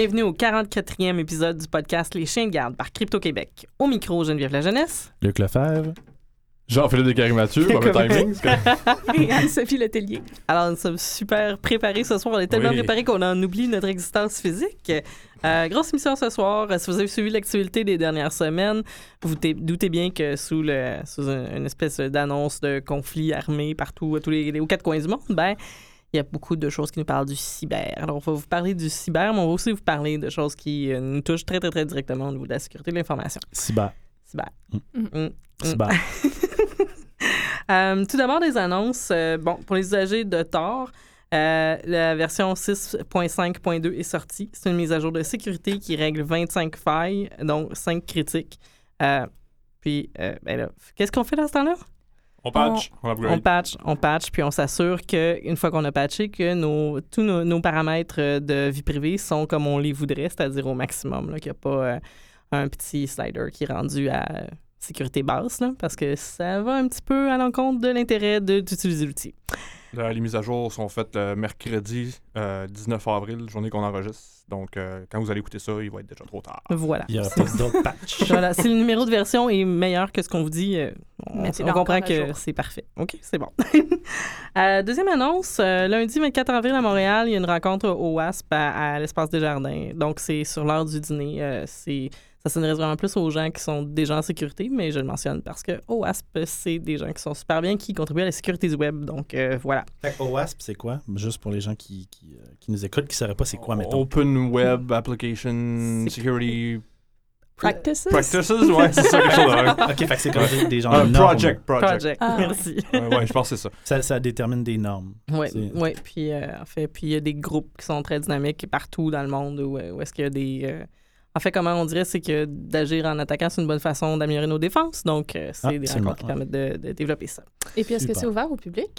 bienvenue au 44e épisode du podcast Les Chiens de garde par Crypto-Québec. Au micro, Geneviève La Jeunesse. Luc Lefebvre. Jean-Philippe Descaries-Mathieu, mauvais timing. Et Anne-Sophie Letellier. Alors, nous sommes super préparés ce soir. On est tellement Oui. préparés qu'on en oublie notre existence physique. Euh, grosse émission ce soir. Si vous avez suivi l'actualité des dernières semaines, vous doutez bien que sous, le, sous un- une espèce d'annonce de conflit armé partout, à tous les, aux quatre coins du monde, ben, il y a beaucoup de choses qui nous parlent du cyber. Alors, on va vous parler du cyber, mais on va aussi vous parler de choses qui euh, nous touchent très, très, très directement au niveau de la sécurité de l'information. Cyber. Cyber. Mm. Mm. Cyber. Euh, tout d'abord, des annonces. Euh, bon, pour les usagers de Tor, euh, la version 6.5.2 est sortie. C'est une mise à jour de sécurité qui règle 25 failles, donc 5 critiques. Euh, puis, euh, ben qu'est-ce qu'on fait dans ce temps-là? On patch, on On upgrade. patch, on patch, puis on s'assure qu'une fois qu'on a patché, que nos, tous nos, nos paramètres de vie privée sont comme on les voudrait, c'est-à-dire au maximum, qu'il n'y a pas euh, un petit slider qui est rendu à euh, sécurité basse, là, parce que ça va un petit peu à l'encontre de l'intérêt d'utiliser l'outil. Les mises à jour sont faites le mercredi euh, 19 avril, journée qu'on enregistre. Donc, euh, quand vous allez écouter ça, il va être déjà trop tard. Voilà. Il y aura pas d'autres patchs. Voilà, si le numéro de version est meilleur que ce qu'on vous dit, euh, on, comprend que c'est parfait. OK, c'est bon. Euh, deuxième annonce, euh, lundi 24 avril à Montréal, il y a une rencontre au WASP à, à l'Espace des Jardins. Donc, c'est sur l'heure du dîner. euh, c'est ça s'adresse vraiment plus aux gens qui sont déjà en sécurité, mais je le mentionne parce que au WASP, c'est des gens qui sont super bien, qui contribuent à la sécurité du web. Donc, euh, voilà. Fait que OWASP, c'est quoi? Juste pour les gens qui, qui, euh, qui nous écoutent, qui ne sauraient pas c'est quoi, mettons. Open Web Application Security Practices? Practices, ouais, c'est ça, quelque chose de même. OK, fait que c'est comme des, des gens normes. project, project. Project. Ah. Merci. Ouais, ouais, je pense que c'est ça. Ça, ça détermine des normes. Oui, ouais, puis euh, en fait, puis il y a des groupes qui sont très dynamiques partout dans le monde où, où est-ce qu'il y a des... euh, En fait, comment on dirait, c'est que d'agir en attaquant, c'est une bonne façon d'améliorer nos défenses. Donc, euh, c'est Ah, des rencontres qui ouais. permettent de, de développer ça. Et puis, est-ce que c'est ouvert au public?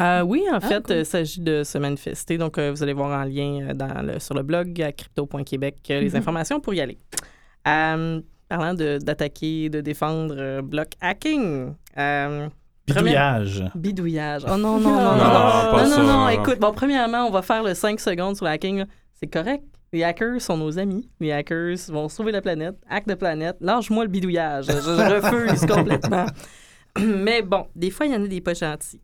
Euh, oui, en Ah, fait, cool. il s'agit de se manifester. Donc, euh, vous allez voir en lien dans le- sur le blog à crypto.québec les Mhm. informations pour y aller. Euh, parlant de- d'attaquer, de, défendre, euh, bloc hacking. euh, Bidouillage. Bidouillage. Oh non, non, non, non. Non, Non, non, non, non, non. Écoute, bon, premièrement, on va faire le 5 secondes sur le hacking. C'est correct. Les hackers sont nos amis. Les hackers vont sauver la planète. Hack de planète. Lâche-moi le bidouillage. Je, je refuse complètement. Mais bon, des fois, il y en a des pas gentils.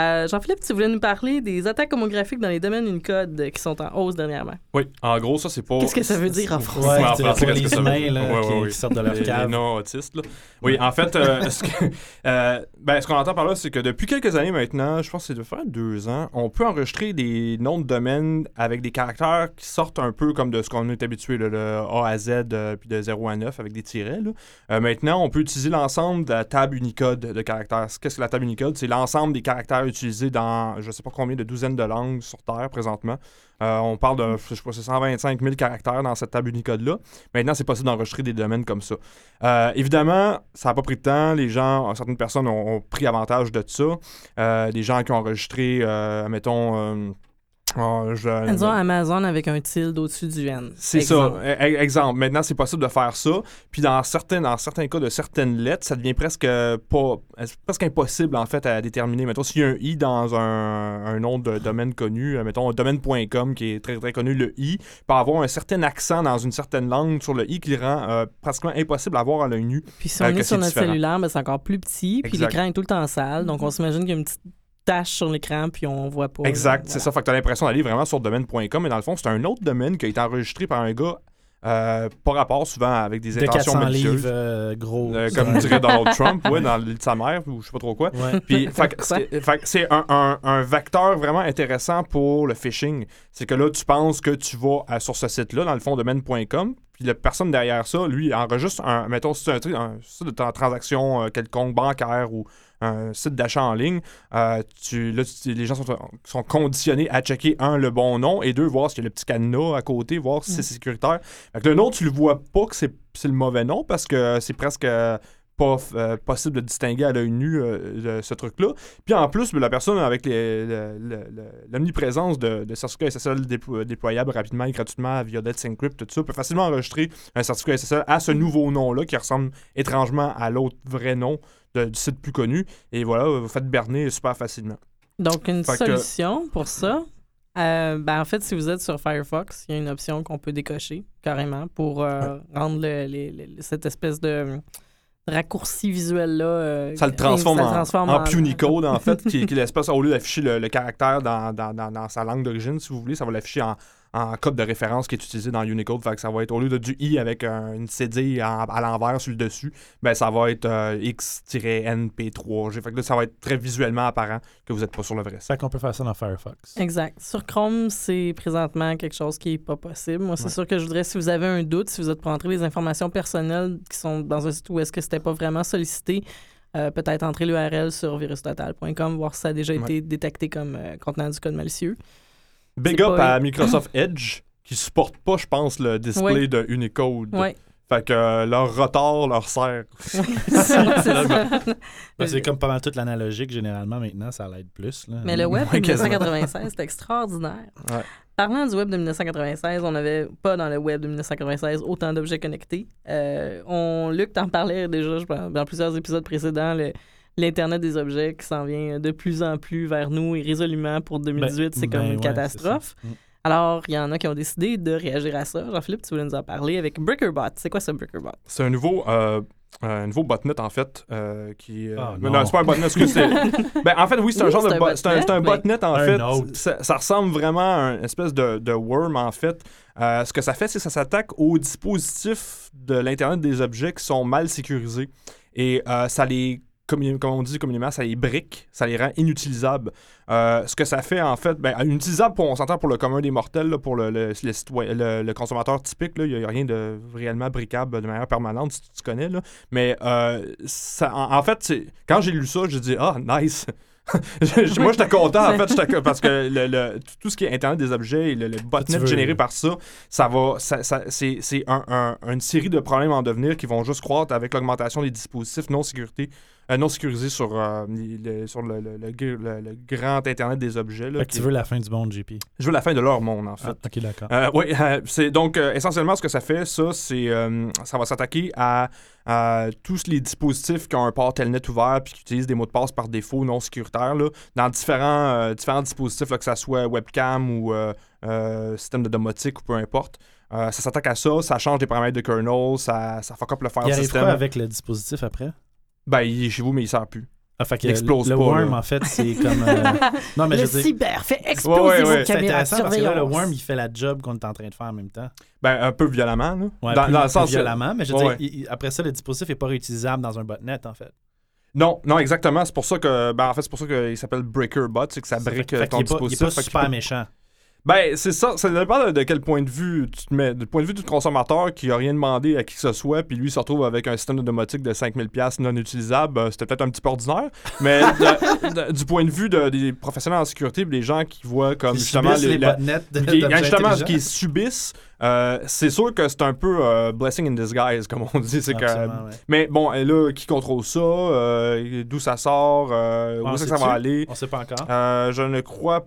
Euh, Jean-Philippe, tu voulais nous parler des attaques homographiques dans les domaines Unicode qui sont en hausse dernièrement. Oui, en gros, ça, c'est pas. Qu'est-ce que ça veut dire en français? Ouais, en c'est français, pour qu'est-ce les que ça veut humains là, dire? Ouais, qui, ouais, ouais. qui sortent de leur les cave. non-autistes, là. Oui, en fait, euh, ce que- euh, ben, ce qu'on entend par là, c'est que depuis quelques années maintenant, je pense que c'est de faire deux ans, on peut enregistrer des noms de domaine avec des caractères qui sortent un peu comme de ce qu'on est habitué, là, le A à Z, euh, puis de 0 à 9 avec des tirets. là. Euh, maintenant, on peut utiliser l'ensemble de la table Unicode de caractères. Qu'est-ce que la table Unicode? C'est l'ensemble des caractères utilisés dans, je sais pas combien de douzaines de langues sur Terre présentement. Euh, on parle de, je sais pas, c'est 125 000 caractères dans cette table Unicode-là. Maintenant, c'est possible d'enregistrer des domaines comme ça. Euh, évidemment, ça n'a pas pris de temps. Les gens, certaines personnes ont, ont pris avantage de ça. Euh, des gens qui ont enregistré, mettons, oh, je- Disons Amazon avec un tilde au-dessus du N. c'est ça. E- e- Exemple. Maintenant, c'est possible de faire ça. Puis dans certains, dans certains cas de certaines lettres, ça devient presque pas, presque impossible en fait à déterminer. Mettons, s'il y a un i dans un, un nom de domaine connu, euh, mettons domaine.com qui est très très connu, le i peut avoir un certain accent dans une certaine langue sur le i qui le rend euh, pratiquement impossible à voir à l'œil nu. Puis si on Euh, est sur c'est notre différent. cellulaire, ben, c'est encore plus petit. Puis l'écran est tout le temps sale. Donc on s'imagine qu'il y a une petite tache sur l'écran, puis on voit pas. Exact, c'est voilà. ça. Fait que t'as l'impression d'aller vraiment sur domaine.com, mais dans le fond, c'est un autre domaine qui a été enregistré par un gars euh, pas rapport souvent avec des De intentions 400 malicieuses. livres euh, gros. Euh, comme dirait Donald Trump, ouais, dans l'île de sa mère, ou je sais pas trop quoi. Ouais. Puis, fait que c'est un, un- un vecteur vraiment intéressant pour le phishing. C'est que là, tu penses que tu vas euh, sur ce site-là, dans le fond, domaine.com, puis la personne derrière ça, lui, enregistre un, mettons, si c'est un, truc- un tra- transaction euh, quelconque bancaire ou un site d'achat en ligne, euh, tu, là, tu- les gens sont, sont conditionnés à checker, un, le bon nom, et deux, voir s'il y a le petit cadenas à côté, voir si c'est sécuritaire. Fait que le nom, tu le vois pas que c'est c'est le mauvais nom parce que c'est presque euh, pas euh, possible de distinguer à l'œil nu euh, ce truc-là. Puis en plus, ben, la personne avec le- l'omniprésence de, certificats SSL déplo- déployables rapidement et gratuitement via Let's Encrypt, tout ça, peut facilement enregistrer un certificat SSL à ce nouveau nom-là qui ressemble étrangement à l'autre vrai nom de- du site plus connu. Et voilà, vous faites berner super facilement. Donc une Fait que- solution pour ça, Euh, ben, en fait, si vous êtes sur Firefox, il y a une option qu'on peut décocher carrément pour euh, rendre le- les- les- cette espèce de raccourci visuel-là. euh, Ça le transforme, ça en- transforme en, Punicode, en fait, qui, qui l'espèce, au lieu d'afficher le, le caractère dans, dans- dans- dans sa langue d'origine, si vous voulez, ça va l'afficher en, en code de référence qui est utilisé dans Unicode. Fait que ça va être, au lieu de du I avec un- une CD en- à l'envers sur le dessus, ben ça va être euh, X-NP3G. Fait que là, ça va être très visuellement apparent que vous n'êtes pas sur le vrai site. C'est qu'on peut faire ça dans Firefox. Exact. Sur Chrome, c'est présentement quelque chose qui n'est pas possible. Moi, c'est Ouais. sûr que je voudrais, si vous avez un doute, si vous êtes pour entrer les informations personnelles qui sont dans un site où est-ce que c'était pas vraiment sollicité, euh, peut-être entrer l'URL sur virustotal.com, voir si ça a déjà Ouais. été détecté comme euh, contenant du code malicieux. Big C'est up pas- à Microsoft Edge qui supporte pas, je pense, le display Ouais. de Unicode. Oui. Fait que euh, leur retard leur sert. Ben, c'est comme pas mal toute l'analogique, généralement, maintenant, ça l'aide plus. Là. Mais le web de Ouais, quasiment. 1996, c'est extraordinaire. Ouais. Parlant du web de 1996, on n'avait pas dans le web de 1996 autant d'objets connectés. Euh, on, Luc t'en parlait déjà je pense, dans plusieurs épisodes précédents, le- l'Internet des objets qui s'en vient de plus en plus vers nous et résolument pour 2018, c'est comme ben une catastrophe. Mm. Alors, il y en a qui ont décidé de réagir à ça. Jean-Philippe, tu voulais nous en parler avec Brickerbot. C'est quoi ça, Brickerbot? C'est un nouveau, euh, un nouveau botnet, en fait, euh, qui... euh, Ah, non. non, c'est pas un botnet, excuse c'est... ben, en fait, oui, c'est un Oui, genre de... un bo- C'est un, c'est un botnet, en Un fait. Ça, ça ressemble vraiment à une espèce de, de worm, en fait. Euh, ce que ça fait, c'est que ça s'attaque aux dispositifs de l'Internet des objets qui sont mal sécurisés. Et euh, ça les... Comme, comme on dit communément, ça les brique, ça les rend inutilisables. Euh, ce que ça fait, en fait, ben, inutilisable, pour, on s'entend pour le commun des mortels, là, pour le, le, le le- le consommateur typique, il n'y a rien de réellement briquable de manière permanente, si tu connais. Là. Mais euh, ça, en, en fait, quand j'ai lu ça, j'ai dit Ah, nice! Moi, j'étais content, en fait, parce que le, le- tout- ce qui est Internet des objets et le, le botnet veux- généré par ça, ça va, ça, ça- c'est c'est un- un- une série de problèmes en devenir qui vont juste croître avec l'augmentation des dispositifs non, sécurité, euh, non sécurisés sur, euh, le, sur le, le- le gr- le- le grand Internet des objets. Là, Fait que qui- tu veux la fin du monde, JP. Je veux la fin de leur monde, en fait. Ah, ok, d'accord. Euh, oui, euh, c'est donc essentiellement ce que ça fait, ça, c'est ça va s'attaquer à, à tous les dispositifs qui ont un port Telnet ouvert puis qui utilisent des mots de passe par défaut non sécuritaires là, dans différents, différents dispositifs, là, que ce soit webcam ou système de domotique ou peu importe. Ça s'attaque à ça, ça change des paramètres de kernel, ça, ça fuck up le file Il system. avec le dispositif après? Ben, il est chez vous, mais il sert plus. Ah, fait que Il explose le pas, worm, là. en fait, c'est comme... euh, Non, mais le je veux dire, cyber fait exploser Ouais, ouais, ouais. c'est intéressant parce que là, le worm, il fait la job qu'on est en train de faire en même temps. Ben, un peu violemment, là. Ouais, dans, plus, dans le sens. violemment, mais je veux Ouais, dire, ouais. il- il- après ça, le dispositif n'est pas réutilisable dans un botnet, en fait. Non, non, exactement. C'est pour ça que. Ben, en fait, c'est pour ça qu'il s'appelle Breaker Bot, c'est que ça Fait- brique fait euh, ton est pas, il est dispositif. pas Fait qu'il super peut- méchant. Ben, c'est ça. Ça dépend de, quel point de vue tu te mets. Du point de vue du consommateur qui a rien demandé à qui que ce soit, puis lui se retrouve avec un système de domotique de 5000$ non utilisable, euh, c'était peut-être un petit peu ordinaire. Mais de- de- du point de vue de- des professionnels en sécurité, des gens qui voient comme Ils justement les, les la- qui, justement qui subissent, euh, c'est sûr que c'est un peu euh, blessing in disguise, comme on dit. C'est que, ouais. mais bon, et là, qui contrôle ça, euh, d'où ça sort, où est-ce que ça va aller? On sait pas encore. Je ne crois pas,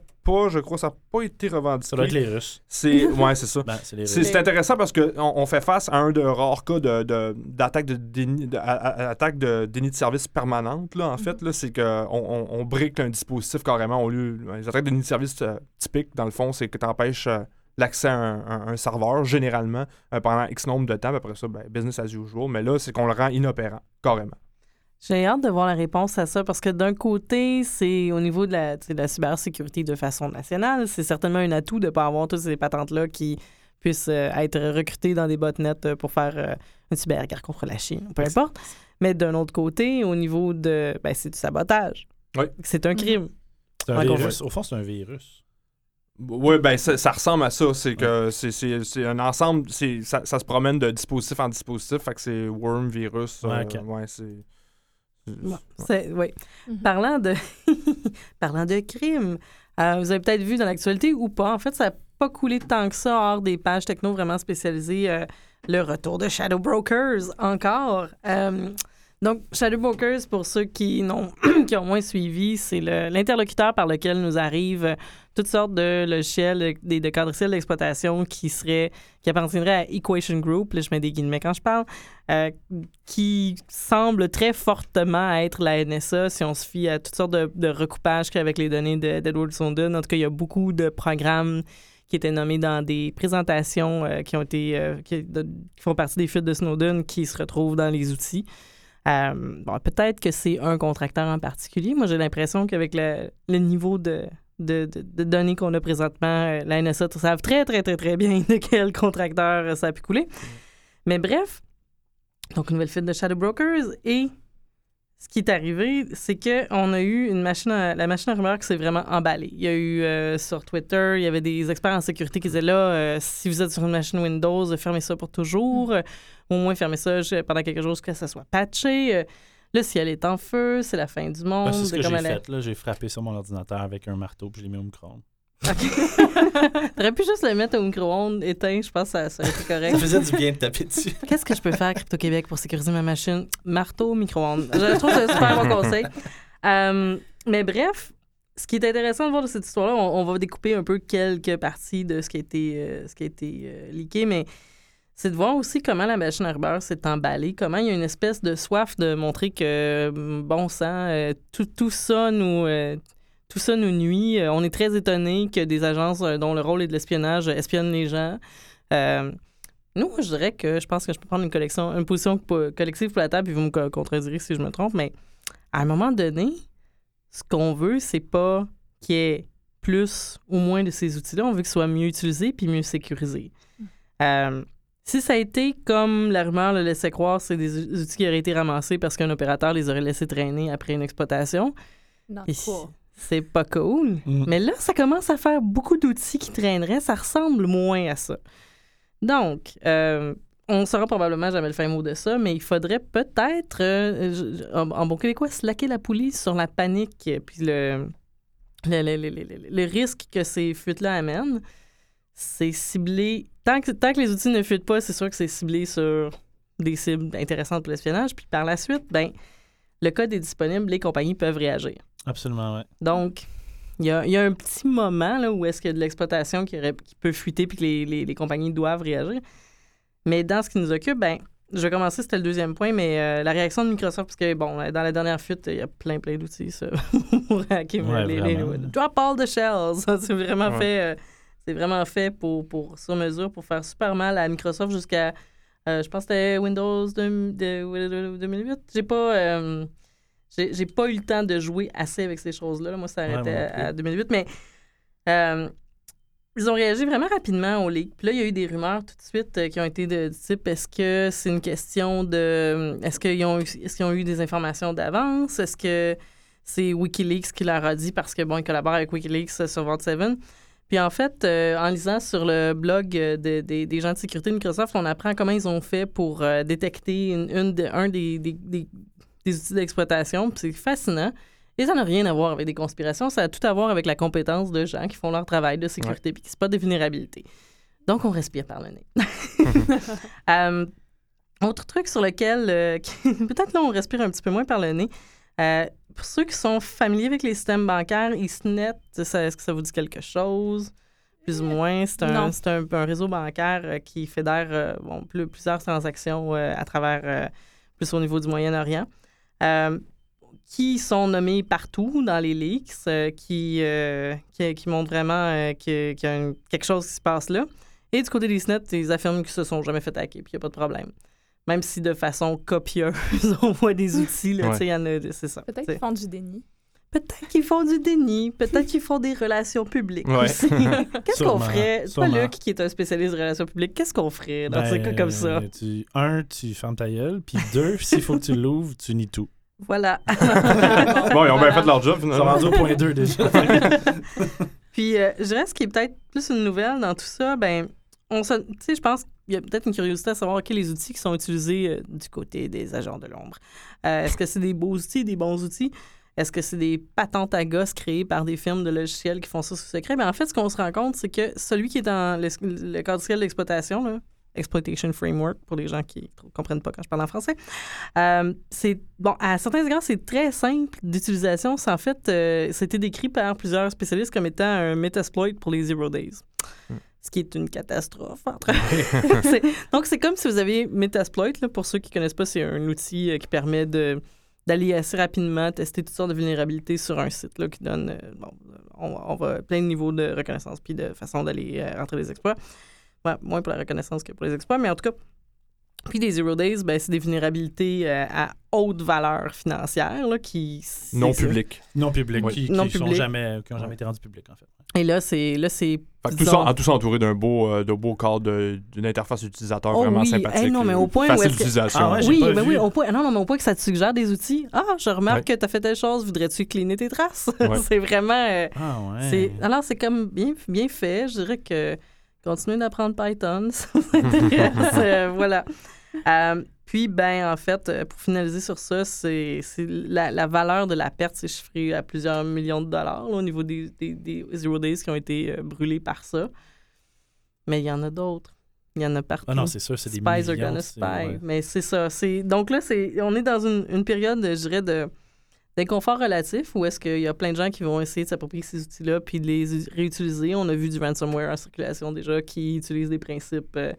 je crois que ça n'a pas été revendiqué. Ça doit être les Russes. C'est ouais, c'est ça. Ben, c'est intéressant parce qu'on on fait face à un de rares cas de- d'attaque de, déni de, à- à- attaque de déni de service permanente. Là, en fait, là, c'est qu'on on, on brique un dispositif carrément au lieu. Les attaques de déni de service euh, typiques, dans le fond, c'est que tu empêches l'accès à un, un- un serveur, généralement, euh, pendant X nombre de temps. Après ça, ben, business as usual. Mais là, c'est qu'on le rend inopérant, carrément. J'ai hâte de voir la réponse à ça parce que d'un côté, c'est au niveau de la, de la cybersécurité de façon nationale, c'est certainement un atout de ne pas avoir toutes ces patentes-là qui puissent euh, être recrutées dans des botnets euh, pour faire euh, une cyberguerre contre la Chine, peu importe. Mais d'un autre côté, au niveau de. Ben, c'est du sabotage. Oui. C'est un crime. C'est un virus. Au fond, c'est un virus. Oui, ben ça, ça ressemble à ça. C'est que c'est- c'est c'est un ensemble. c'est- Ça, ça se promène de dispositif en dispositif. Fait que c'est worm, virus. Ouais, euh, ouais, c'est. Bon, oui. Mhm. Parlant de parlant de crime, euh, vous avez peut-être vu dans l'actualité ou pas, en fait, ça n'a pas coulé tant que ça hors des pages techno vraiment spécialisées. euh, le retour de Shadow Brokers, encore. Euh, Donc, Shadowbrokers, pour ceux qui, n'ont, qui ont moins suivi, c'est le- l'interlocuteur par lequel nous arrivent euh, toutes sortes de logiciels, euh, des, de cadres d'exploitation qui seraient, qui appartiendraient à Equation Group, là, je mets des guillemets quand je parle, euh, qui semble très fortement être la NSA si on se fie à toutes sortes de, recoupages qu'il les données de- d'Edward Snowden. En tout cas, il y a beaucoup de programmes qui étaient nommés dans des présentations qui ont été qui, qui font partie des fuites de Snowden qui se retrouvent dans les outils. Euh, bon, peut-être que c'est un contracteur en particulier. Moi, j'ai l'impression qu'avec le, le niveau de, de, de- de données qu'on a présentement, euh, la NSA savent très, très, très, très bien de quel contracteur euh, ça a pu couler. Mais bref, donc une nouvelle fuite de Shadow Brokers et ce qui est arrivé, c'est qu'on a eu une machine, à- la machine à rumeurs qui s'est vraiment emballée. Il y a eu euh, sur Twitter, il y avait des experts en sécurité qui disaient là, euh, si vous êtes sur une machine Windows, fermez ça pour toujours. Euh, au moins, fermez ça pendant quelque chose que ça soit patché. Euh, le ciel est en feu, c'est la fin du monde. Ben, c'est ce que comme j'ai fait. là. J'ai frappé sur mon ordinateur avec un marteau puis je l'ai mis au micro-ondes. T'aurais pu juste le mettre au micro-ondes éteint, je pense que ça, ça aurait été correct. Ça faisait du bien de taper dessus. Qu'est-ce que je peux faire, Crypto-Québec, pour sécuriser ma machine? Marteau, micro-ondes. Je, trouve que c'est un super bon conseil. Euh, mais bref, ce qui est intéressant de voir de cette histoire-là, on, on va découper un peu quelques parties de ce qui a été, euh, ce qui a été euh, leaké, mais c'est de voir aussi comment la machine à s'est emballée, comment il y a une espèce de soif de montrer que, bon sang, euh, tout, tout ça nous... tout ça nous nuit. Euh, on est très étonné que des agences euh, dont le rôle est de l'espionnage euh, espionnent les gens. Euh, nous, je dirais que je pense que je peux prendre une collection, une position po- collective pour la table, puis vous me co- contredirez si je me trompe, mais à un moment donné, ce qu'on veut, c'est pas qu'il y ait plus ou moins de ces outils-là. On veut qu'ils soient mieux utilisés puis mieux sécurisés. Euh, si ça a été comme la rumeur le laissait croire, c'est des outils qui auraient été ramassés parce qu'un opérateur les aurait laissés traîner après une exploitation. Pas. C'est pas cool. Mm. Mais là, ça commence à faire beaucoup d'outils qui traîneraient. Ça ressemble moins à ça. Donc, euh, on ne saura probablement jamais le fin mot de ça, mais il faudrait peut-être, euh, en, en bon québécois, slacker la poulie sur la panique puis le, le, le- le- le- le- le risque que ces fuites-là amènent. C'est ciblé. Tant que, tant que les outils ne fuitent pas, c'est sûr que c'est ciblé sur des cibles intéressantes pour l'espionnage. Puis par la suite, ben, le code est disponible, les compagnies peuvent réagir. Absolument, ouais. Donc, il y a, il y a un petit moment là, où est-ce qu'il y a de l'exploitation qui, aurait- qui peut fuiter puis que les, les- les compagnies doivent réagir. Mais dans ce qui nous occupe, ben, je vais commencer, c'était le deuxième point, mais euh, la réaction de Microsoft, parce que, bon, dans la dernière fuite, il y a plein, plein d'outils, pour hacker Ouais, les, les-. Drop all the shells. c'est vraiment Ouais. fait... euh, c'est vraiment fait pour, pour, sur mesure pour faire super mal à Microsoft jusqu'à, euh, je pense que c'était Windows de, de- de- 2008. J'ai pas, euh, j'ai pas eu le temps de jouer assez avec ces choses-là. là. Moi, ça Ouais, arrêtait plus. à, à 2008. Mais euh, ils ont réagi vraiment rapidement au leak. Puis là, il y a eu des rumeurs tout de suite euh, qui ont été de, du type est-ce que c'est une question de. Est-ce qu'ils ont, ont eu des informations d'avance? Est-ce que c'est Wikileaks qui leur a dit parce que, bon, ils collaborent avec Wikileaks euh, sur Vault 7 puis en fait, euh, en lisant sur le blog euh, de- des- des gens de sécurité de Microsoft, on apprend comment ils ont fait pour euh, détecter une, une de- un des, des- des- des outils d'exploitation. Puis C'est fascinant. Et ça n'a rien à voir avec des conspirations, ça a tout à voir avec la compétence de gens qui font leur travail de sécurité puis qui spotent des vulnérabilités. Donc, on respire par le nez. Euh, autre truc sur lequel, euh, peut-être là, on respire un petit peu moins par le nez. Euh, pour ceux qui sont familiers avec les systèmes bancaires, EastNet, ça- est-ce que ça vous dit quelque chose? Plus ou moins, c'est un, un, un réseau bancaire euh, qui fédère euh, bon, plus- plusieurs transactions euh, à travers, euh, plus au niveau du Moyen-Orient, qui sont nommés partout dans les leaks, euh, qui, euh, qui, qui montrent vraiment euh, que- qu'il y a quelque chose qui se passe là. Et du côté d'EastNet, ils affirment qu'ils se sont jamais fait hacker, puis il n'y a pas de problème. Même si de façon copieuse, on voit des outils, là, Ouais. tu sais, il y en a, c'est ça. Peut-être qu'ils font du déni. Peut-être qu'ils font du déni, peut-être qu'ils font des relations publiques Ouais. aussi. Qu'est-ce qu'on ferait? Toi. Luc, qui est un spécialiste des relations publiques, qu'est-ce qu'on ferait dans ces Ben, cas comme ça? Tu, un, tu fermes ta gueule. Puis deux, s'il faut que tu l'ouvres, tu nies tout. Voilà. Bon, ils ont bien fait leur job, Ils sont finalement. rendus au point 2 déjà. Puis, euh, je dirais ce qui est peut-être plus une nouvelle dans tout ça, ben, on se, tu sais, je pense qu'il y a peut-être une curiosité à savoir, OK, les outils qui sont utilisés euh, du côté des agents de l'ombre. Euh, Est-ce que c'est des beaux outils, des bons outils? Est-ce que c'est des patentes à gosses créées par des firmes de logiciels qui font ça sous secret? Ben, en fait, ce qu'on se rend compte, c'est que celui qui est dans le, le ciel d'exploitation, Exploitation Framework pour les gens qui ne comprennent pas quand je parle en français. Euh, c'est bon à certains égards c'est très simple d'utilisation. C'est en fait euh, c'était décrit par plusieurs spécialistes comme étant un metasploit pour les zero days. Hmm. Ce qui est une catastrophe. Entre... Donc, c'est comme si vous aviez Metasploit. Là, pour ceux qui ne connaissent pas, c'est un outil euh, qui permet de d'aller assez rapidement tester toutes sortes de vulnérabilités sur un site là, qui donne euh, bon, on, on va plein de niveaux de reconnaissance puis de façon d'aller euh, rentrer les exploits. Moins pour la reconnaissance que pour les exploits, mais en tout cas. Puis les Zero Days, ben, c'est des vulnérabilités euh, à haute valeur financière là, qui. Non public. Non public, Oui. qui, Non qui sont public. jamais, qui ont jamais été rendus publics, en fait. Et là, c'est. Là, c'est Fait que tout, ça, en tout ça entouré d'un beau, euh, de beau cadre d'une interface utilisateur Oh vraiment oui. sympathique. Hey, non, mais euh, au point facile est-ce que- d'utilisation. Ah ouais, oui, ben vu. oui, au point, non, non, mais au point que ça te suggère des outils. Ah, je remarque Ouais. que tu as fait telle chose, voudrais-tu cleaner tes traces? Ouais. c'est vraiment. euh, Ah ouais. c'est, alors, c'est comme bien, bien fait. Je dirais que continuez d'apprendre Python. Ça vous intéresse, euh, voilà. Euh, puis, ben, en fait, euh, pour finaliser sur ça, c'est, la, la valeur de la perte, c'est chiffré à plusieurs millions de dollars là, au niveau des, des, des Zero Days qui ont été euh, brûlés par ça. Mais il y en a d'autres. Il y en a partout. Ah non, c'est sûr, c'est des Spies are millions. gonna spy. ouais. Mais c'est ça. Donc là, c'est... on est dans une, une période, je dirais, de... d'inconfort relatif où est-ce qu'il y a plein de gens qui vont essayer de s'approprier ces outils-là puis de les réutiliser? On a vu du ransomware en circulation déjà qui utilise des principes euh,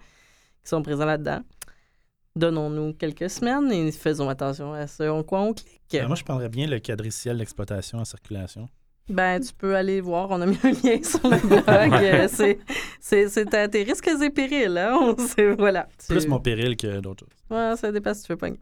qui sont présents là-dedans. Donnons-nous quelques semaines et faisons attention à ce en quoi on clique. Euh, moi, je prendrais bien le quadriciel d'exploitation en circulation. Ben, tu peux aller voir. On a mis un lien sur le blog. Euh, c'est, à tes risques et périls. Hein? On sait- voilà. Tu- Plus mon péril que d'autres choses. Ouais, ça dépasse si tu fais pogner.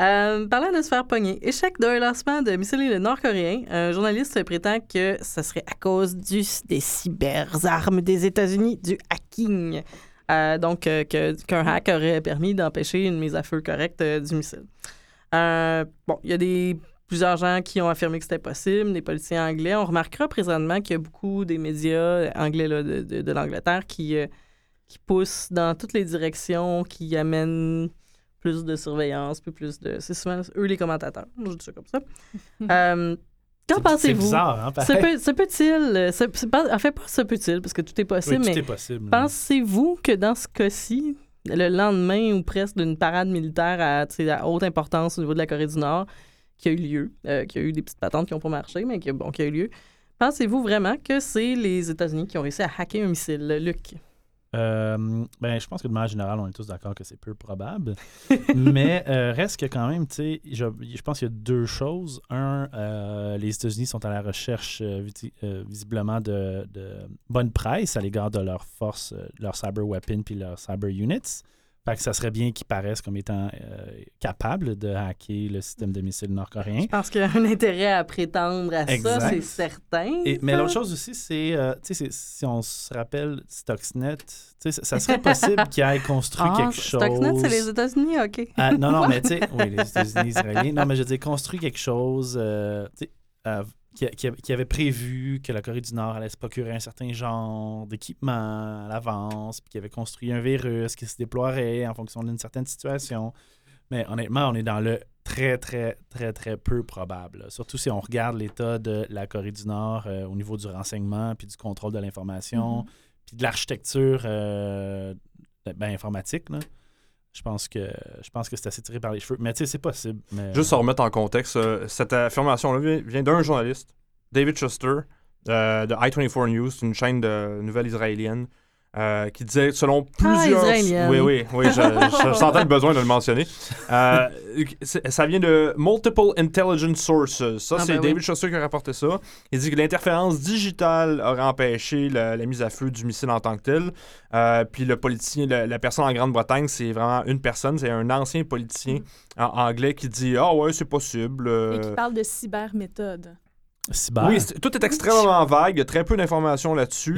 Euh, parlant de se faire pogner, échec d'un lancement de missiles nord-coréen, un journaliste prétend que ce serait à cause des cyberarmes des États-Unis, du hacking. Euh, donc, euh, qu'un hack aurait permis d'empêcher une mise à feu correcte du missile. Bon, il y a des, plusieurs gens qui ont affirmé que c'était possible, des politiciens anglais. On remarquera présentement qu'il y a beaucoup des médias anglais de, l'Angleterre qui poussent dans toutes les directions, qui amènent plus de surveillance, puis plus de... C'est souvent eux les commentateurs, je dis ça comme ça. Euh, Qu'en C'est- C'est pensez-vous? bizarre, hein, pareil. se peut-il... euh, en fait, pas se peut-il, parce que tout est Oui, possible, tout mais est possible. pensez-vous que dans ce cas-ci, le lendemain ou presque d'une parade militaire à, haute importance au niveau de la Corée du Nord, qui a eu lieu, euh, qui a eu des petites patentes qui n'ont pas marché, mais qui, a- bon, qui a eu lieu, pensez-vous vraiment que c'est les États-Unis qui ont réussi à hacker un missile? Luc? Euh, ben, je pense que de manière générale, on est tous d'accord que c'est peu probable. Mais euh, reste que quand même, tu sais, je, je pense qu'il y a deux choses. Un, euh, les États-Unis sont à la recherche euh, visi- visiblement de, de bonne presse à l'égard de leurs forces, leurs cyber weapons puis leurs cyber units. Fait que ça serait bien qu'ils paraissent comme étant euh, capables de hacker le système de missiles nord-coréen. Je pense qu'il y a un intérêt à prétendre à ça, c'est certain. Et, mais l'autre chose aussi, c'est, euh, tu sais, c'est- si on se rappelle Stuxnet, tu sais, ça, serait possible qu'il ait construit Ah, quelque chose. Stuxnet, c'est les États-Unis, OK. Ah, non, non, mais tu sais, oui, les États-Unis, Israéliens. Non, mais je veux dire, construit quelque chose qui, qui- qui avait prévu que la Corée du Nord allait se procurer un certain genre d'équipement à l'avance, puis qui avait construit un virus qui se déploierait en fonction d'une certaine situation. Mais honnêtement, on est dans le très, très, très, très peu probable. Surtout si on regarde l'état de la Corée du Nord euh, au niveau du renseignement, puis du contrôle de l'information, puis de l'architecture euh, ben, informatique. Là. Je pense que je pense que c'est assez tiré par les cheveux. Mais tu sais, c'est possible. Juste se remettre en contexte, euh, cette affirmation-là vient, d'un journaliste, David Schuster, euh, de i24 News, une chaîne de nouvelles israélienne, euh, qui disait, selon plusieurs... israélienne. oui, oui, oui, je, je- je sentais le besoin de le mentionner. Euh, ça vient de Multiple Intelligence Sources. Ça, Ah, c'est ben oui. David Schuster qui a rapporté ça. Il dit que l'interférence digitale aurait empêché la, la mise à feu du missile en tant que tel. Euh, puis le politicien, la, la personne en Grande-Bretagne, c'est vraiment une personne, c'est un ancien politicien en anglais qui dit Ah ouais, c'est possible. euh, Et qui parle de cyberméthode. Cyber. oui, tout est extrêmement vague. Il y a très peu d'informations là-dessus.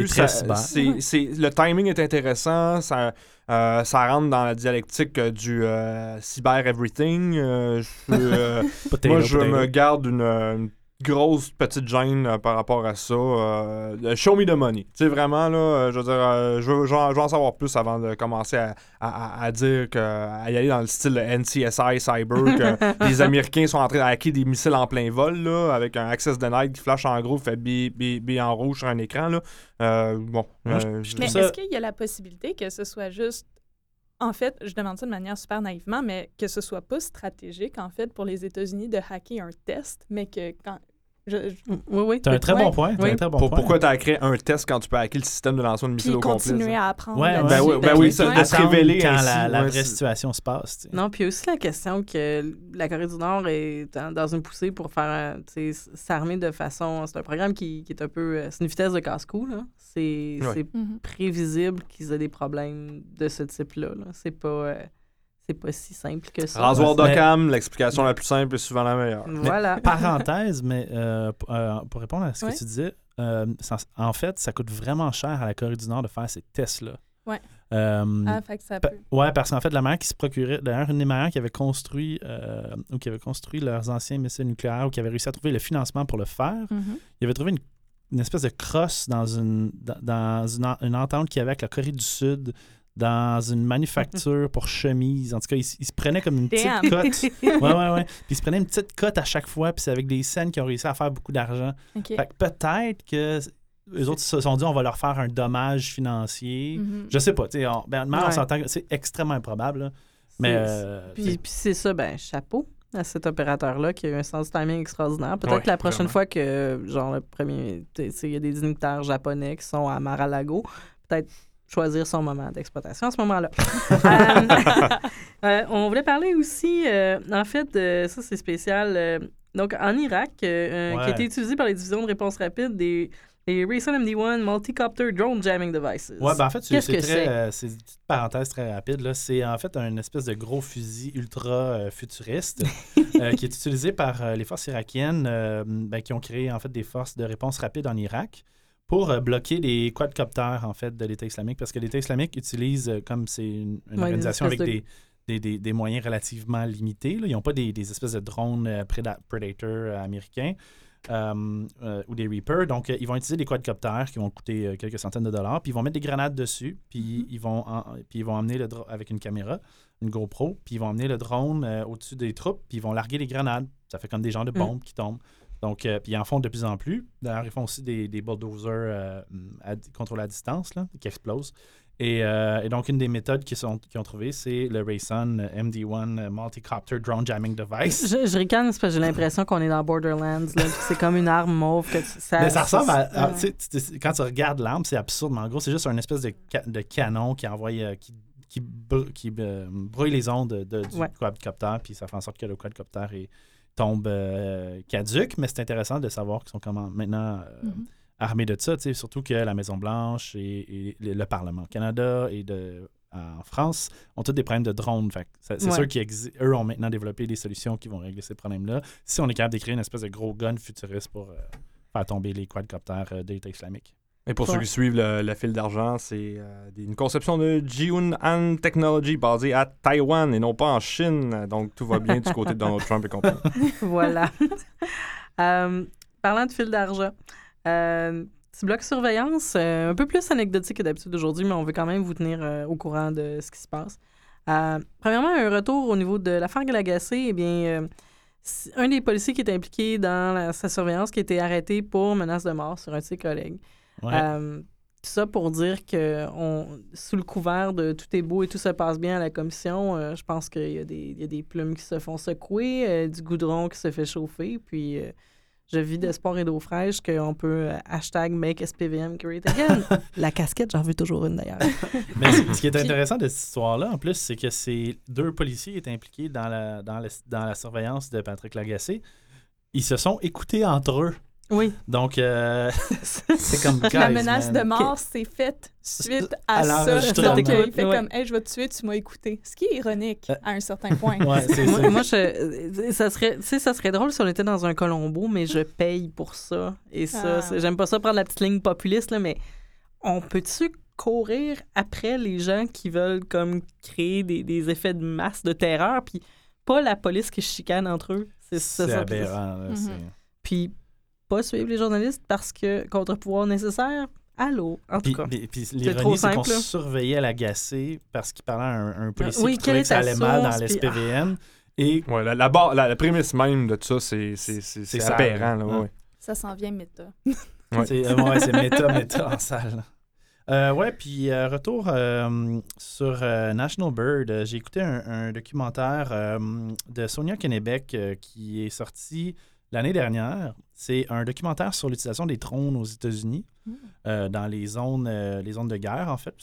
Le timing est intéressant. Ça, euh, ça rentre dans la dialectique euh, du euh, cyber everything. Euh, je- moi, je me garde une, une grosse petite gêne euh, par rapport à ça. Euh, show me the money. Tu sais, vraiment, là, euh, je veux dire, euh, je, veux, je veux en- je veux en savoir plus avant de commencer à, à- à- à dire que, à y aller dans le style NCSI Cyber, que les Américains sont en train de hacker des missiles en plein vol, là, avec un access denied qui flash en gros, fait B, B, B en rouge sur un écran, là. Euh, bon. Je- euh, Mais ça- est-ce qu'il y a la possibilité que ce soit juste en fait, je demande ça de manière super naïvement, mais que ce soit pas stratégique, en fait, pour les États-Unis de hacker un test, mais que quand. Je, je- Oui, oui. T'as un très Ouais. bon point. t'as Oui. un très bon Pour- point. pourquoi tu as créé un test quand tu peux hacker le système de lancement de missiles au complet? continuer à apprendre. Ouais. Ben oui, ben oui, ça, de se révéler quand ainsi, la, vraie c'est- situation se passe. Non, puis aussi la question que la Corée du Nord est dans, une poussée pour faire, tu sais, s'armer de façon... C'est un programme qui, qui est un peu... euh, C'est une vitesse de casse-cou, là. C'est Ouais. c'est Mhm. prévisible qu'ils aient des problèmes de ce type-là. là. C'est pas... euh, c'est pas si simple que ça. Rasoir Mais- d'Occam, l'explication la plus simple est souvent la meilleure. Voilà. Parenthèse, mais euh, euh, pour répondre à ce que tu disais, euh, ça- en fait, ça coûte vraiment cher à la Corée du Nord de faire ces tests-là. Ouais. Euh, Ah, fait que ça peut. ouais, parce qu'en fait, la manière qui se procurait, d'ailleurs, une des manières qui avait construit euh, ou qui avait construit leurs anciens missiles nucléaires ou qui avait réussi à trouver le financement pour le faire, Mhm. il avait trouvé une, une espèce de crosse dans une dans, dans une, en- une entente qu'il y avait avec la Corée du Sud dans une manufacture pour chemise. En tout cas, il, s- il se prenait comme une petite cote. Ouais, ouais, ouais. Puis il se prenait une petite cote à chaque fois, puis c'est avec des scènes qui ont réussi à faire beaucoup d'argent. OK. Fait que peut-être que les autres se sont dit on va leur faire un dommage financier. Mhm. Je sais pas, tu sais, on, ben, on Ouais. s'entend que c'est extrêmement improbable, là. mais C'est- euh, Puis, puis c'est ça, ben, chapeau à cet opérateur-là qui a eu un sens du timing extraordinaire. Peut-être Ouais, que la prochaine vraiment. fois que, genre, le premier, tu sais, il y a des dignitaires japonais qui sont à Mar-a-Lago, peut-être choisir son moment d'exploitation à ce moment-là. Euh, euh, on voulait parler aussi, euh, en fait, ça c'est spécial, donc en Irak, qui a été utilisé par les divisions de réponse rapide des les Rayson MD1 Multicopter Drone Jamming Devices. Ouais, ben en fait, c'est euh, une petite parenthèse très rapide. C'est en fait un espèce de gros fusil ultra euh, futuriste euh, qui est utilisé par les forces irakiennes ben, qui ont créé en fait des forces de réponse rapide en Irak pour euh, bloquer les quadcoptères en fait de l'État islamique parce que l'État islamique utilise euh, comme c'est une, une Ouais, des organisation avec de- des, des, des- des moyens relativement limités. là. Ils n'ont pas des, espèces de drones euh, Predator américains euh, euh, ou des Reapers. Donc, euh, ils vont utiliser des quadcoptères qui vont coûter quelques centaines de dollars, puis ils vont mettre des grenades dessus, puis ils vont en- puis ils vont emmener le drone avec une caméra, une GoPro, puis ils vont emmener le drone au-dessus des troupes, puis ils vont larguer les grenades. Ça fait comme des genres de bombes qui tombent. Donc, euh, puis ils en font de plus en plus. D'ailleurs, ils font aussi des, des bulldozers euh, à, contrôlés à distance là, qui explosent. Et, euh, et donc, une des méthodes qu'ils ont trouvées, c'est le Rayson MD1 Multicopter Drone Jamming Device. Je, je ricane parce que j'ai l'impression qu'on est dans Borderlands, c'est comme une arme mauve. Que tu- ça, Mais ça ressemble à. quand tu regardes l'arme, c'est absurde, mais en gros, c'est juste un espèce de, ca- de canon qui envoie. qui, qui, br- qui, euh, brouille les ondes de, du Ouais. quadcopter, puis ça fait en sorte que le quadcopter est- tombe euh, caduque. Mais c'est intéressant de savoir qu'ils sont comment maintenant euh, Mhm. armés de ça, surtout que la Maison-Blanche et, et le, le Parlement au Canada et de, en France ont tous des problèmes de drones. C'est Ouais. sûr qu'eux ont maintenant développé des solutions qui vont régler ces problèmes-là. Si on est capable d'écrire une espèce de gros gun futuriste pour euh, faire tomber les quadcopters euh, de l'État islamique. Et pour ceux qui suivent le, le fil d'argent, c'est euh, une conception de Jiun-Han Technology basée à Taïwan et non pas en Chine. Donc tout va bien du côté de Donald Trump et compagnie. voilà. Euh, parlant de fil d'argent, euh, petit bloc surveillance, euh, un peu plus anecdotique que d'habitude aujourd'hui, mais on veut quand même vous tenir au courant de ce qui se passe. Premièrement, un retour au niveau de l'affaire Galagacé. Eh bien, un des policiers qui est impliqué dans la- sa surveillance qui a été arrêté pour menace de mort sur un de ses collègues. Ouais. Euh, tout ça pour dire que on, sous le couvert de tout est beau et tout se passe bien à la commission, euh, je pense qu'il y, a des- il y a des plumes qui se font secouer, euh, du goudron qui se fait chauffer, puis euh, je vis d'espoir et d'eau fraîche qu'on peut euh, hashtag make SPVM great again. la casquette, j'en veux toujours une d'ailleurs. Mais ce qui est intéressant de cette histoire-là, en plus, c'est que ces deux policiers étaient impliqués dans la, dans, la, dans la surveillance de Patrick Lagacé. Ils se sont écoutés entre eux. Oui. Donc, euh, c'est comme la guys, menace man. de mort s'est faite suite À à, ça. Donc, il fait Ouais. comme, hey, je vais te tuer, tu m'as écouté. Ce qui est ironique Euh, à un certain point. Ouais, c'est moi, ça. moi, je, euh, ça serait, tu sais, ça serait drôle si on était dans un Colombo, mais je paye pour ça. Et ça, Ah. j'aime pas ça prendre la petite ligne populiste, là, mais on peut-tu courir après les gens qui veulent comme créer des, des effets de masse de terreur, puis pas la police qui chicane entre eux? C'est ça. C'est ça- aberrant. là, Mhm. c'est- Puis pas suivre les journalistes parce que contre-pouvoir nécessaire. Allô, en tout Puis, cas. puis- l'ironie, c'est qu'on là. surveillait l'agacé parce qu'il parlait à un, un policier oui, qui trouvait que ça allait mal dans l'SPVM. Et Ouais, la, la, barre- la, la prémisse même de tout ça, c'est, aberrant. Là, hein. ouais. Ça s'en vient méta. Ouais. c'est euh, méta, méta en salle. Euh, ouais, puis euh, retour euh, sur euh, National Bird. J'ai écouté un, un documentaire euh, de Sonia Kennebec euh, qui est sorti l'année dernière. C'est un documentaire sur l'utilisation des drones aux États-Unis Mm. euh, dans les zones, euh, les zones de guerre, en fait.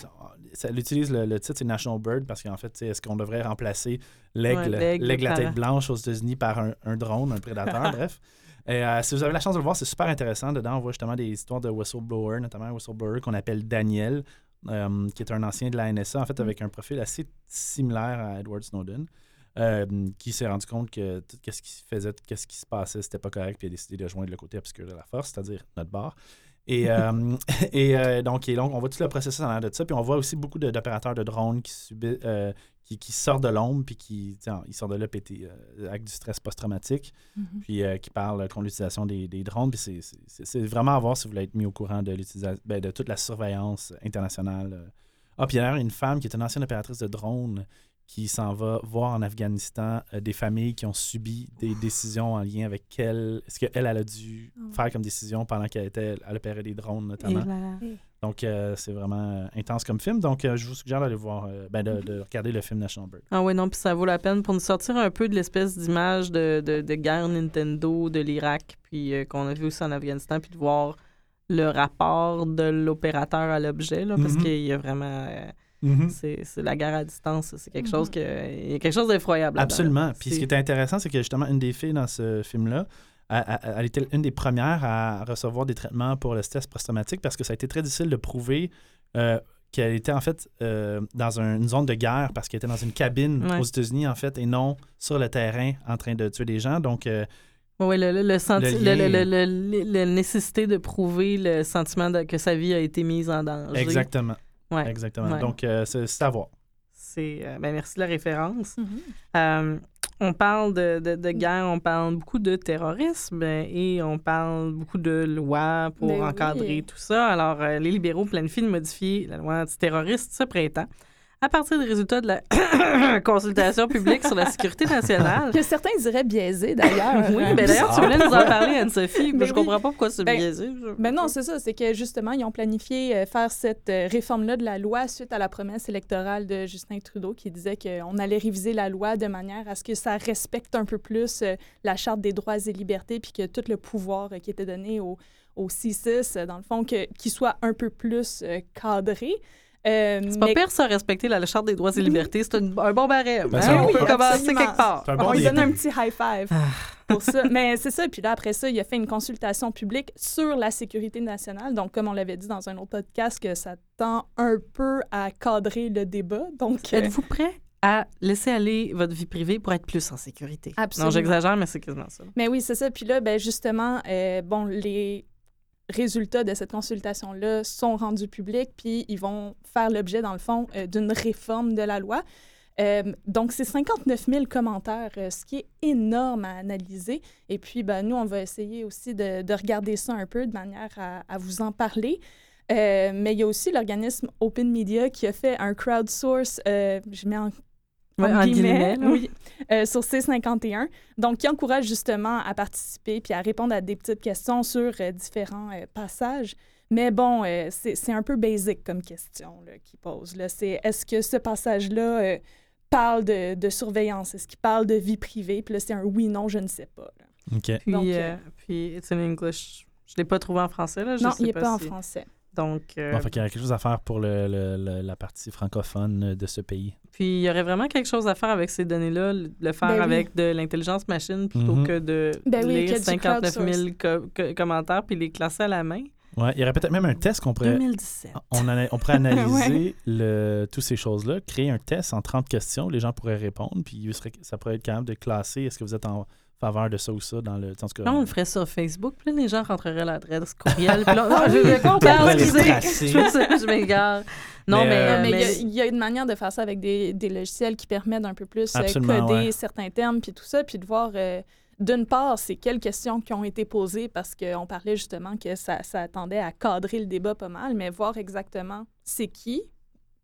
Ça, utilise le, le titre, c'est National Bird, parce qu'en fait, est-ce qu'on devrait remplacer l'aigle, Ouais, l'aigle l'aigle à tête blanche aux États-Unis par un, un drone, un prédateur, bref. Et, euh, si vous avez la chance de le voir, c'est super intéressant. Dedans, on voit justement des histoires de whistleblowers, notamment un whistleblower qu'on appelle Daniel, qui est un ancien de la NSA, en fait, avec un profil assez similaire à Edward Snowden, euh, qui s'est rendu compte que tout ce qui se faisait, tout ce qui se passait, c'était pas correct, puis il a décidé de joindre le côté obscur de la force, c'est-à-dire notre bar. Et, euh, et euh, donc, et donc, on voit tout le processus en l'air de ça. Puis on voit aussi beaucoup d'opérateurs de drones qui, subissent, euh, qui, qui sortent de l'ombre, puis qui ils sortent de là pétés, euh, avec du stress post-traumatique Mhm. puis qui parle contre l'utilisation des, des drones. Puis c'est- vraiment à voir si vous voulez être mis au courant de ben, de toute la surveillance internationale. Ah, puis il y a une femme qui est une ancienne opératrice de drones qui s'en va voir en Afghanistan euh, des familles qui ont subi des décisions en lien avec elle, ce qu'elle elle a dû Ah faire comme décision pendant qu'elle était elle opérait des drones notamment? Donc euh, c'est vraiment euh, intense comme film. Donc euh, je vous suggère d'aller voir, euh, ben, de, de regarder le film National Bird. Ah ouais, non, puis ça vaut la peine pour nous sortir un peu de l'espèce d'image de, de, de guerre Nintendo de l'Irak, puis euh, qu'on a vu aussi en Afghanistan, puis de voir le rapport de l'opérateur à l'objet, là, parce Mhm. qu'il y a vraiment... Mm-hmm. c'est c'est la guerre à distance, c'est quelque Mhm. chose que... Il y a quelque chose d'effroyable. Absolument. Puis ce qui était intéressant, c'est que justement, une des filles dans ce film-là, elle, était une des premières à recevoir des traitements pour le stress post-traumatique parce que ça a été très difficile de prouver euh, qu'elle était en fait euh, dans un- une zone de guerre parce qu'elle était dans une cabine Ouais. aux États-Unis en fait et non sur le terrain en train de tuer des gens. Donc, euh, Oui, le, le, le, senti- Le le- lien. le- le- le- la nécessité de prouver le sentiment de- que sa vie a été mise en danger. exactement. Ouais. Exactement. Ouais. Donc, euh, c'est c'est à voir. C'est, euh, ben, merci de la référence. Mhm. Euh, on parle de, de, de guerre, on parle beaucoup de terrorisme et on parle beaucoup de lois pour Ben encadrer oui. tout ça. Alors, euh, les libéraux planifient de modifier la loi antiterroriste ce printemps à partir des résultats de la consultation publique sur la sécurité nationale. Que certains diraient biaisé, d'ailleurs. Oui, Euh, ben d'ailleurs, tu voulais nous en parler, Anne-Sophie. Ben je oui. comprends pas pourquoi c'est Ben, biaisé. Ben non, c'est ça. C'est que justement, ils ont planifié euh, faire cette euh, réforme-là de la loi suite à la promesse électorale de Justin Trudeau qui disait qu'on allait réviser la loi de manière à ce que ça respecte un peu plus la Charte des droits et libertés puis que tout le pouvoir qui était donné au, au C6, dans le fond, qu'il soit un peu plus cadré. Euh, C'est pas mais- pire, ça, respecter la Charte des droits et libertés. C'est un, un bon barème. Ben, hein? un On peut commencer quelque part. C'est un bon on lui donne un petit high five Ah. pour ça. Mais c'est ça. Puis là, après ça, il a fait une consultation publique sur la sécurité nationale. Donc, comme on l'avait dit dans un autre podcast, que ça tend un peu à cadrer le débat. Donc, euh, Êtes-vous prêt à laisser aller votre vie privée pour être plus en sécurité? Absolument. Non, j'exagère, mais c'est quasiment ça. mais oui, c'est ça. Puis là, ben, justement, euh, bon, les résultats de cette consultation-là sont rendus publics, puis ils vont faire l'objet, dans le fond, euh, d'une réforme de la loi. Euh, donc, c'est 59 000 commentaires, euh, ce qui est énorme à analyser. Et puis, ben, nous, on va essayer aussi de, de regarder ça un peu de manière à, vous en parler. Mais il y a aussi l'organisme Open Media qui a fait un crowdsource, je mets en, Ouais, en guillemets, oui, euh, sur C51. Donc, qui encourage justement à participer puis à répondre à des petites questions sur euh, différents euh, passages. Mais bon, euh, c'est c'est un peu basic comme question là, qu'il pose. là. C'est est-ce que ce passage-là euh, parle de, de surveillance? Est-ce qu'il parle de vie privée? Puis là, c'est un oui-non, je ne sais pas. là. OK. Puis, Donc, euh, euh, puis It's in English. Je l'ai pas trouvé en français, là. Je non, sais il n'est pas, en si- français. Donc, euh, Bon, fait qu'il y a quelque chose à faire pour le- le- le- la partie francophone de ce pays. puis il y aurait vraiment quelque chose à faire avec ces données-là, le faire Ben oui. avec de l'intelligence machine plutôt Mhm. que de Ben oui, lire du 59 000 crowdsource. co- co- commentaires puis les classer à la main. Ouais, il y aurait peut-être même un test qu'on pourrait 2017. On, on pourrait analyser le, toutes ces choses-là, créer un test en 30 questions, les gens pourraient répondre, puis il serait- ça pourrait être capable de classer est-ce que vous êtes en faveur de ça ou ça dans le. Tout cas, Là, on le ferait sur Facebook, puis les gens rentreraient l'adresse courriel. Puis là, Ah je vais. Je, m'égare. Non, Mais, mais, euh, mais il y a- mais- il y, a une manière de faire ça avec des, des logiciels qui permettent d'un peu plus euh, Absolument, coder ouais. certains termes, puis tout ça, puis de voir, euh, d'une part, c'est quelles questions qui ont été posées, parce qu'on parlait justement que ça, ça tendait à cadrer le débat pas mal, mais voir exactement c'est qui,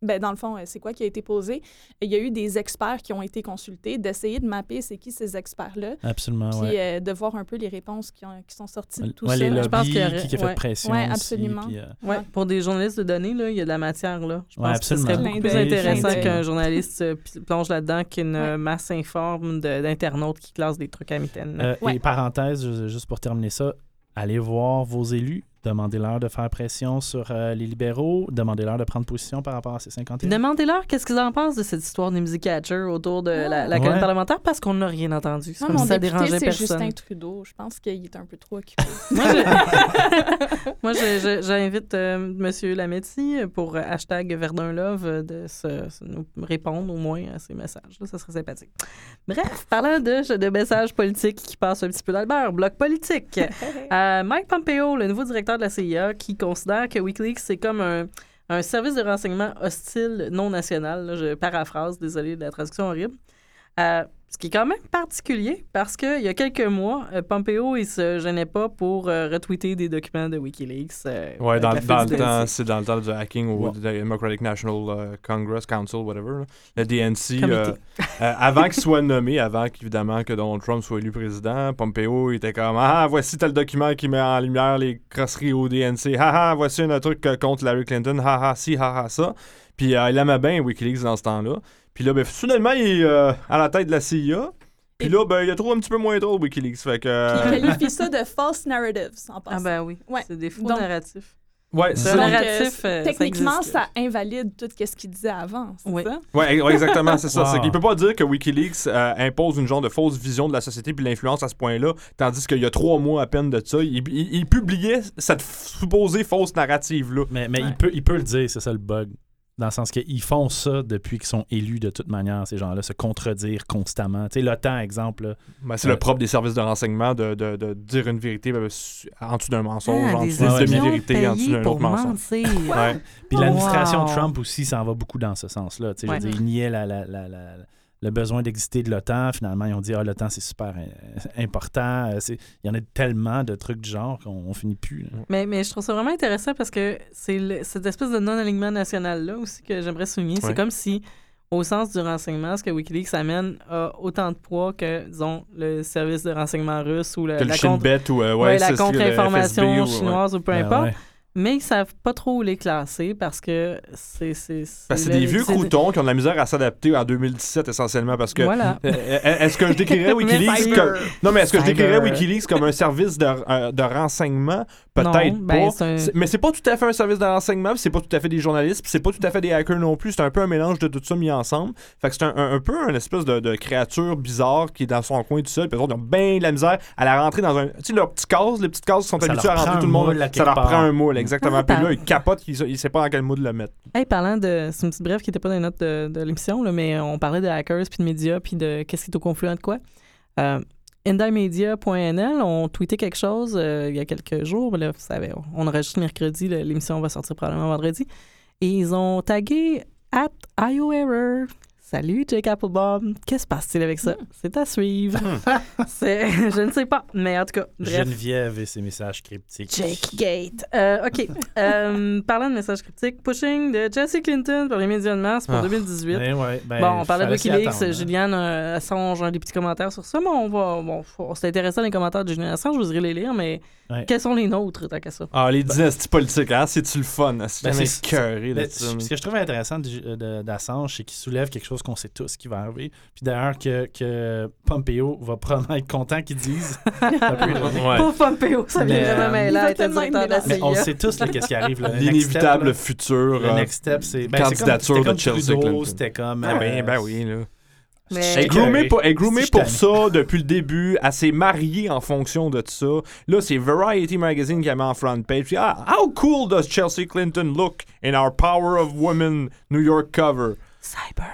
ben, dans le fond, euh, c'est quoi qui a été posé? Il y a eu des experts qui ont été consultés, d'essayer de mapper c'est qui ces experts-là, Absolument, puis ouais. euh, de voir un peu les réponses qui, ont- qui sont sorties de tout Ouais, ça. les Je pense lobbies, qu'il y aurait- qui, qui a fait ouais. pression Ouais, aussi, absolument. puis, euh, Ouais, pour des journalistes de données, là, il y a de la matière là. Je Ouais, pense que ce absolument. serait beaucoup plus intéressant qu'un journaliste pl- plonge là-dedans qu'une Ouais. masse informe de- d'internautes qui classent des trucs à mitaine. Euh. Et parenthèse, ju- juste pour terminer ça, allez voir vos élus, demandez-leur de faire pression sur euh, les libéraux, demandez-leur de prendre position par rapport à ces 51. Demandez-leur qu'est-ce qu'ils en pensent de cette histoire des music catchers autour de la, la Ouais. parlementaire parce qu'on n'a rien entendu. C'est comme mon si ça député, dérangeait c'est personne. Justin Trudeau. Je pense qu'il est un peu trop occupé. Moi, je- Moi, je- je- j'invite euh, M. Lametti pour euh, hashtag Verdun Love euh, de se, se nous répondre au moins à ces messages. Là, ça serait sympathique. Bref, parlant de, de messages politiques qui passent un petit peu dans le beurre, bloc politique. Euh, Mike Pompeo, le nouveau directeur de la CIA, qui considère que Wikileaks, c'est comme un, service de renseignement hostile non national. Je paraphrase, désolé de la traduction horrible. Euh, ce qui est quand même particulier parce qu'il y a quelques mois, euh, Pompeo, il se gênait pas pour euh, retweeter des documents de Wikileaks. euh, Ouais, dans, le temps, c'est dans le temps du hacking au Ouais. Democratic National Congress Council, whatever. Le DNC. Euh, euh, avant qu'il soit nommé, avant qu'évidemment que Donald Trump soit élu président, Pompeo il était comme Ah, voici tel document qui met en lumière les crosseries au DNC. Ah, ah, voici un truc euh, contre Larry Clinton. Ah, ah, si, ah, ah, ça. Puis euh, il aimait bien Wikileaks dans ce temps-là. Puis là, ben, soudainement, il est euh, à la tête de la CIA. Puis là, ben, il a trouvé un petit peu moins drôle Wikileaks. Fait que. euh, Puis il qualifie ça de false narratives, en passant. Ah ben oui, Ouais. c'est des faux Donc- narratifs. ouais, C'est narratif, euh, euh, ça techniquement, ça, invalide tout ce qu'il disait avant, c'est Oui. ça? Ouais, ouais, exactement, c'est ça. Wow. C'est qu'il peut pas dire que Wikileaks euh, impose une genre de fausse vision de la société puis l'influence à ce point-là, tandis qu'il y a trois mois à peine de ça, il, il- il publiait cette supposée fausse narrative-là. Mais, mais Ouais. il, peut, il peut le dire, c'est ça le bug. Dans le sens qu'ils font ça depuis qu'ils sont élus de toute manière, ces gens-là, se contredire constamment. Tu sais, l'OTAN, exemple, Ben, c'est le propre des services de renseignement de, de- de dire une vérité ben, su- en dessous d'un mensonge, Ah, en des dessous d'une demi-vérité, en dessous d'un autre mensonge. Ouais. Puis l'administration Wow. Trump aussi s'en va beaucoup dans ce sens-là. Tu sais, je veux dire, la- la- la- la- le besoin d'exister de l'OTAN. Finalement, ils ont dit Ah, l'OTAN, c'est super euh, important. Euh, c'est- Il y en a tellement de trucs du genre qu'on on finit plus. là. Mais, mais je trouve ça vraiment intéressant parce que c'est le- cette espèce de non-alignement national-là aussi que j'aimerais souligner. Ouais. C'est comme si, au sens du renseignement, ce que Wikileaks amène a autant de poids que, disons, le service de renseignement russe ou le, Que le la, contre- ou euh, ouais, contre-information ou- ouais. chinoise ou peu Ben importe. Mais ils savent pas trop où les classer parce que c'est... C'est Parce que c'est des vieux croutons qui ont de la misère à s'adapter en 2017 essentiellement parce que Voilà. Euh, euh, Est-ce que je décrirais Wikileaks comme... Non, mais est-ce que je décrirais Wikileaks comme un service de, euh, de renseignement? Peut-être ben, pas. c'est un- Mais c'est pas tout à fait un service de renseignement, c'est pas tout à fait des journalistes, puis c'est pas tout à fait des hackers non plus. C'est un peu un mélange de tout ça mis ensemble. Fait que c'est un, un- un peu une espèce de, de créature bizarre qui est dans son coin tout seul, puis les autres ils ont bien de la misère à la rentrer dans un... Tu sais, leurs petites cases, les petites cases sont habituées à rentrer tout le monde, ça leur prend un moule, exactement. Puis là, il capote, il, il sait pas dans quel moule le mettre. Hey, parlant de. C'est une petite brève qui n'était pas dans les notes de, de l'émission, mais on parlait de hackers, puis de médias, puis de qu'est-ce qui est au confluent de quoi. Euh, Indymedia.nl ont tweeté quelque chose euh, il y a quelques jours. Là, vous savez, on enregistre mercredi, l'émission va sortir probablement vendredi. Et ils ont tagué at IOError. Salut Jake Applebaum. Qu'est-ce qui se passe-t-il avec ça? C'est à suivre. C'est, je ne sais pas, mais en tout cas, bref. Geneviève et ses messages cryptiques. Jake Gate. Euh, OK. Euh, parlant de messages cryptiques, pushing de Jesse Clinton par les médias de masse pour Ah. 2018. Ben ouais, ben, bon, on parlait de Wikileaks. hein. Juliane euh, Assange a des petits commentaires sur ça, mais on va. Bon, c'est intéressant les commentaires de Juliane Assange, je vous irai les lire, mais Ouais. quels sont les nôtres, tant qu'à ça? Ah, les dynasties politiques, hein? C'est-tu le fun? C'est Ben, jamais c'est- écœuré de Ben, ça. ce que je trouve intéressant de- de- d'Assange, c'est qu'il soulève quelque chose qu'on sait tous qui va arriver. Puis d'ailleurs, que, que Pompeo va probablement être content qu'ils disent. Ouais. Pauvre Pompeo, ça vient Mais, vraiment euh, mêler il à va être tellement directeur de la être Mais on sait tous là, qu'est-ce qui arrive. là. L'inévitable là, futur. Le euh, next step, c'est. Ben, candidature comme, de Chelsea. C'était comme. Ah ben, euh, ben oui, là. Mais- Elle est groomée pour, elle est groomée Si je pour t'aime. ça depuis le début. Elle s'est mariée en fonction de ça. Là, c'est Variety Magazine qui a mis en front page. Puis, ah, how cool does Chelsea Clinton look in our Power of Women New York cover? Cyber.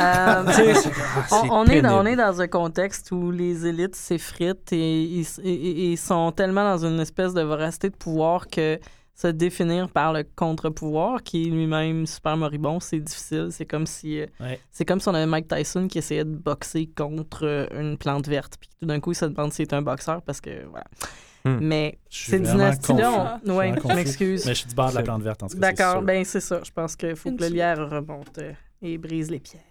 Euh, On, est dans, on pénible. est dans un contexte où les élites s'effritent et ils, et- et- ils sont tellement dans une espèce de voracité de pouvoir que se définir par le contre-pouvoir, qui est lui-même super moribond, c'est difficile. C'est comme si euh, Ouais. c'est comme si on avait Mike Tyson qui essayait de boxer contre euh, une plante verte, puis tout d'un coup il se demande s'il est un boxeur parce que voilà. Hmm. Mais dynasties-là, confus. on... Ouais, je m'excuse. Mais je suis du bord de la plante verte, en tout cas. D'accord, ben c'est ça. Je pense qu'il faut que le lierre remonte euh, et brise les pierres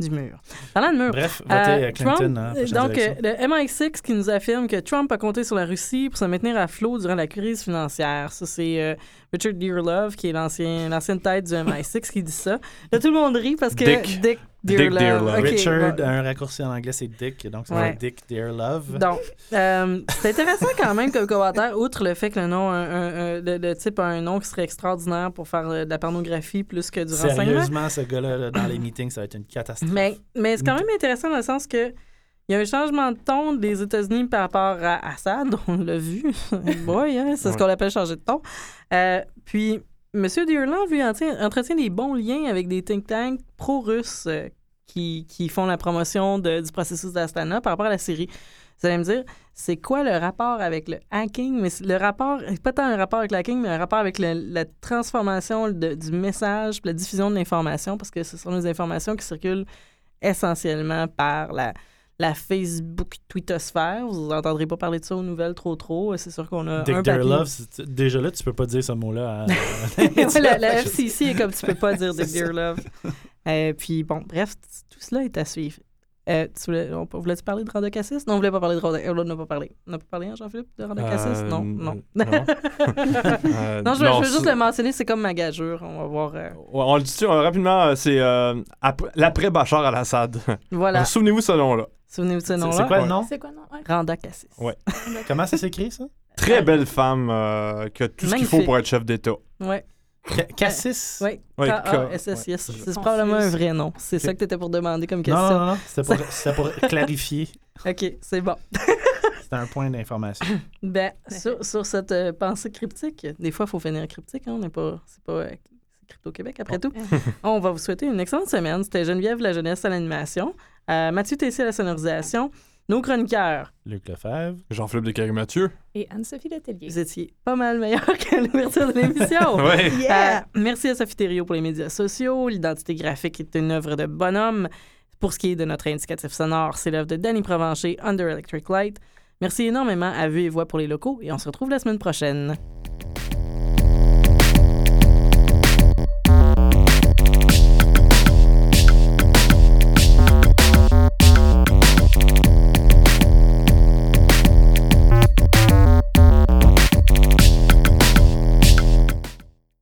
du mur. Parlant de mur, Bref, votez euh, Clinton. Trump, hein, donc, euh, le MI6 qui nous affirme que Trump a compté sur la Russie pour se maintenir à flot durant la crise financière. Ça, c'est euh, Richard Dearlove, qui est l'ancien, l'ancienne tête du MI6, qui dit ça. Là, tout le monde rit parce que Dick. Dick Dick. Dearlove. Ok, Richard, bon. un raccourci en anglais, c'est Dick. Donc, c'est Ouais. Dick Dear Love. Donc, euh, c'est intéressant quand même comme commentaire, outre le fait que le nom, un, un- un- le, le type a un nom qui serait extraordinaire pour faire euh, de la pornographie plus que du renseignement. Sérieusement, ce gars-là, là, dans les meetings, ça va être une catastrophe. Mais, mais c'est quand même intéressant dans le sens que il y a un changement de ton des États-Unis par rapport à Assad, on l'a vu. Boy, hein, c'est ce qu'on appelle changer de ton. Euh, puis, M. Dearland, lui, entretient, des bons liens avec des think tanks pro-russes euh, qui, qui font la promotion du processus d'Astana par rapport à la Syrie. Vous allez me dire, c'est quoi le rapport avec le hacking? Mais le rapport, pas tant un rapport avec le hacking, mais un rapport avec la transformation du message, la diffusion de l'information, parce que ce sont des informations qui circulent essentiellement par la, la Facebook Twittosphère. Vous n'entendrez pas parler de ça aux nouvelles trop trop. C'est sûr qu'on a Dick un Dear papier. Love, c'est- déjà là, tu peux pas dire ce mot-là. à- Ouais, la, la FCC est comme tu peux pas dire Dick. Dear Love. Euh, puis bon, bref, tout cela est à suivre. Euh, tu voulais, on, voulais-tu parler de Randa Cassis? Non, on voulait pas parler de Randa. On n'a pas parlé. On n'a pas parlé, hein, Jean-Philippe, de Randa Cassis? Euh, Non, non. Non. Euh, Non, je, veux- je veux juste le mentionner, c'est comme ma gageure. On va voir. euh, Ouais, on le dit rapidement, c'est euh, après- l'après-Bachar al-Assad. voilà. Souvenez-vous ce nom-là. Souvenez-vous de ce nom-là. c'est quoi le nom? C'est quoi, non? Ouais. Randa Cassis. Ouais. Comment ça s'écrit, ça? Très belle femme euh, qui a tout ce qu'il faut pour être chef d'État. Ouais. Ca- Cassis? Oui, Ouais, K-A-S-S-I-S. ouais. C'est probablement un vrai nom. C'est ça que tu étais pour demander comme question. non, non, c'était pour, c'était pour clarifier. OK, c'est bon. C'était un point d'information. Ben, sur, sur cette euh, pensée cryptique, des fois, il faut finir cryptique. Hein? On n'est pas. C'est pas. euh, c'est Crypto-Québec, après tout. On va vous souhaiter une excellente semaine. C'était Geneviève la jeunesse à l'animation, euh, Mathieu Tessier à la sonorisation, nos chroniqueurs. Luc Lefebvre. Jean-Philippe Descaries Mathieu. Et Anne-Sophie Letellier. Vous étiez pas mal meilleurs qu'à l'ouverture de l'émission. Ouais. Euh, merci à Sophie Thériault pour les médias sociaux. L'identité graphique est une œuvre de bonhomme. Pour ce qui est de notre indicatif sonore, c'est l'œuvre de Danny Provencher, Under Electric Light. Merci énormément à Vue et Voix pour les locaux et on se retrouve la semaine prochaine.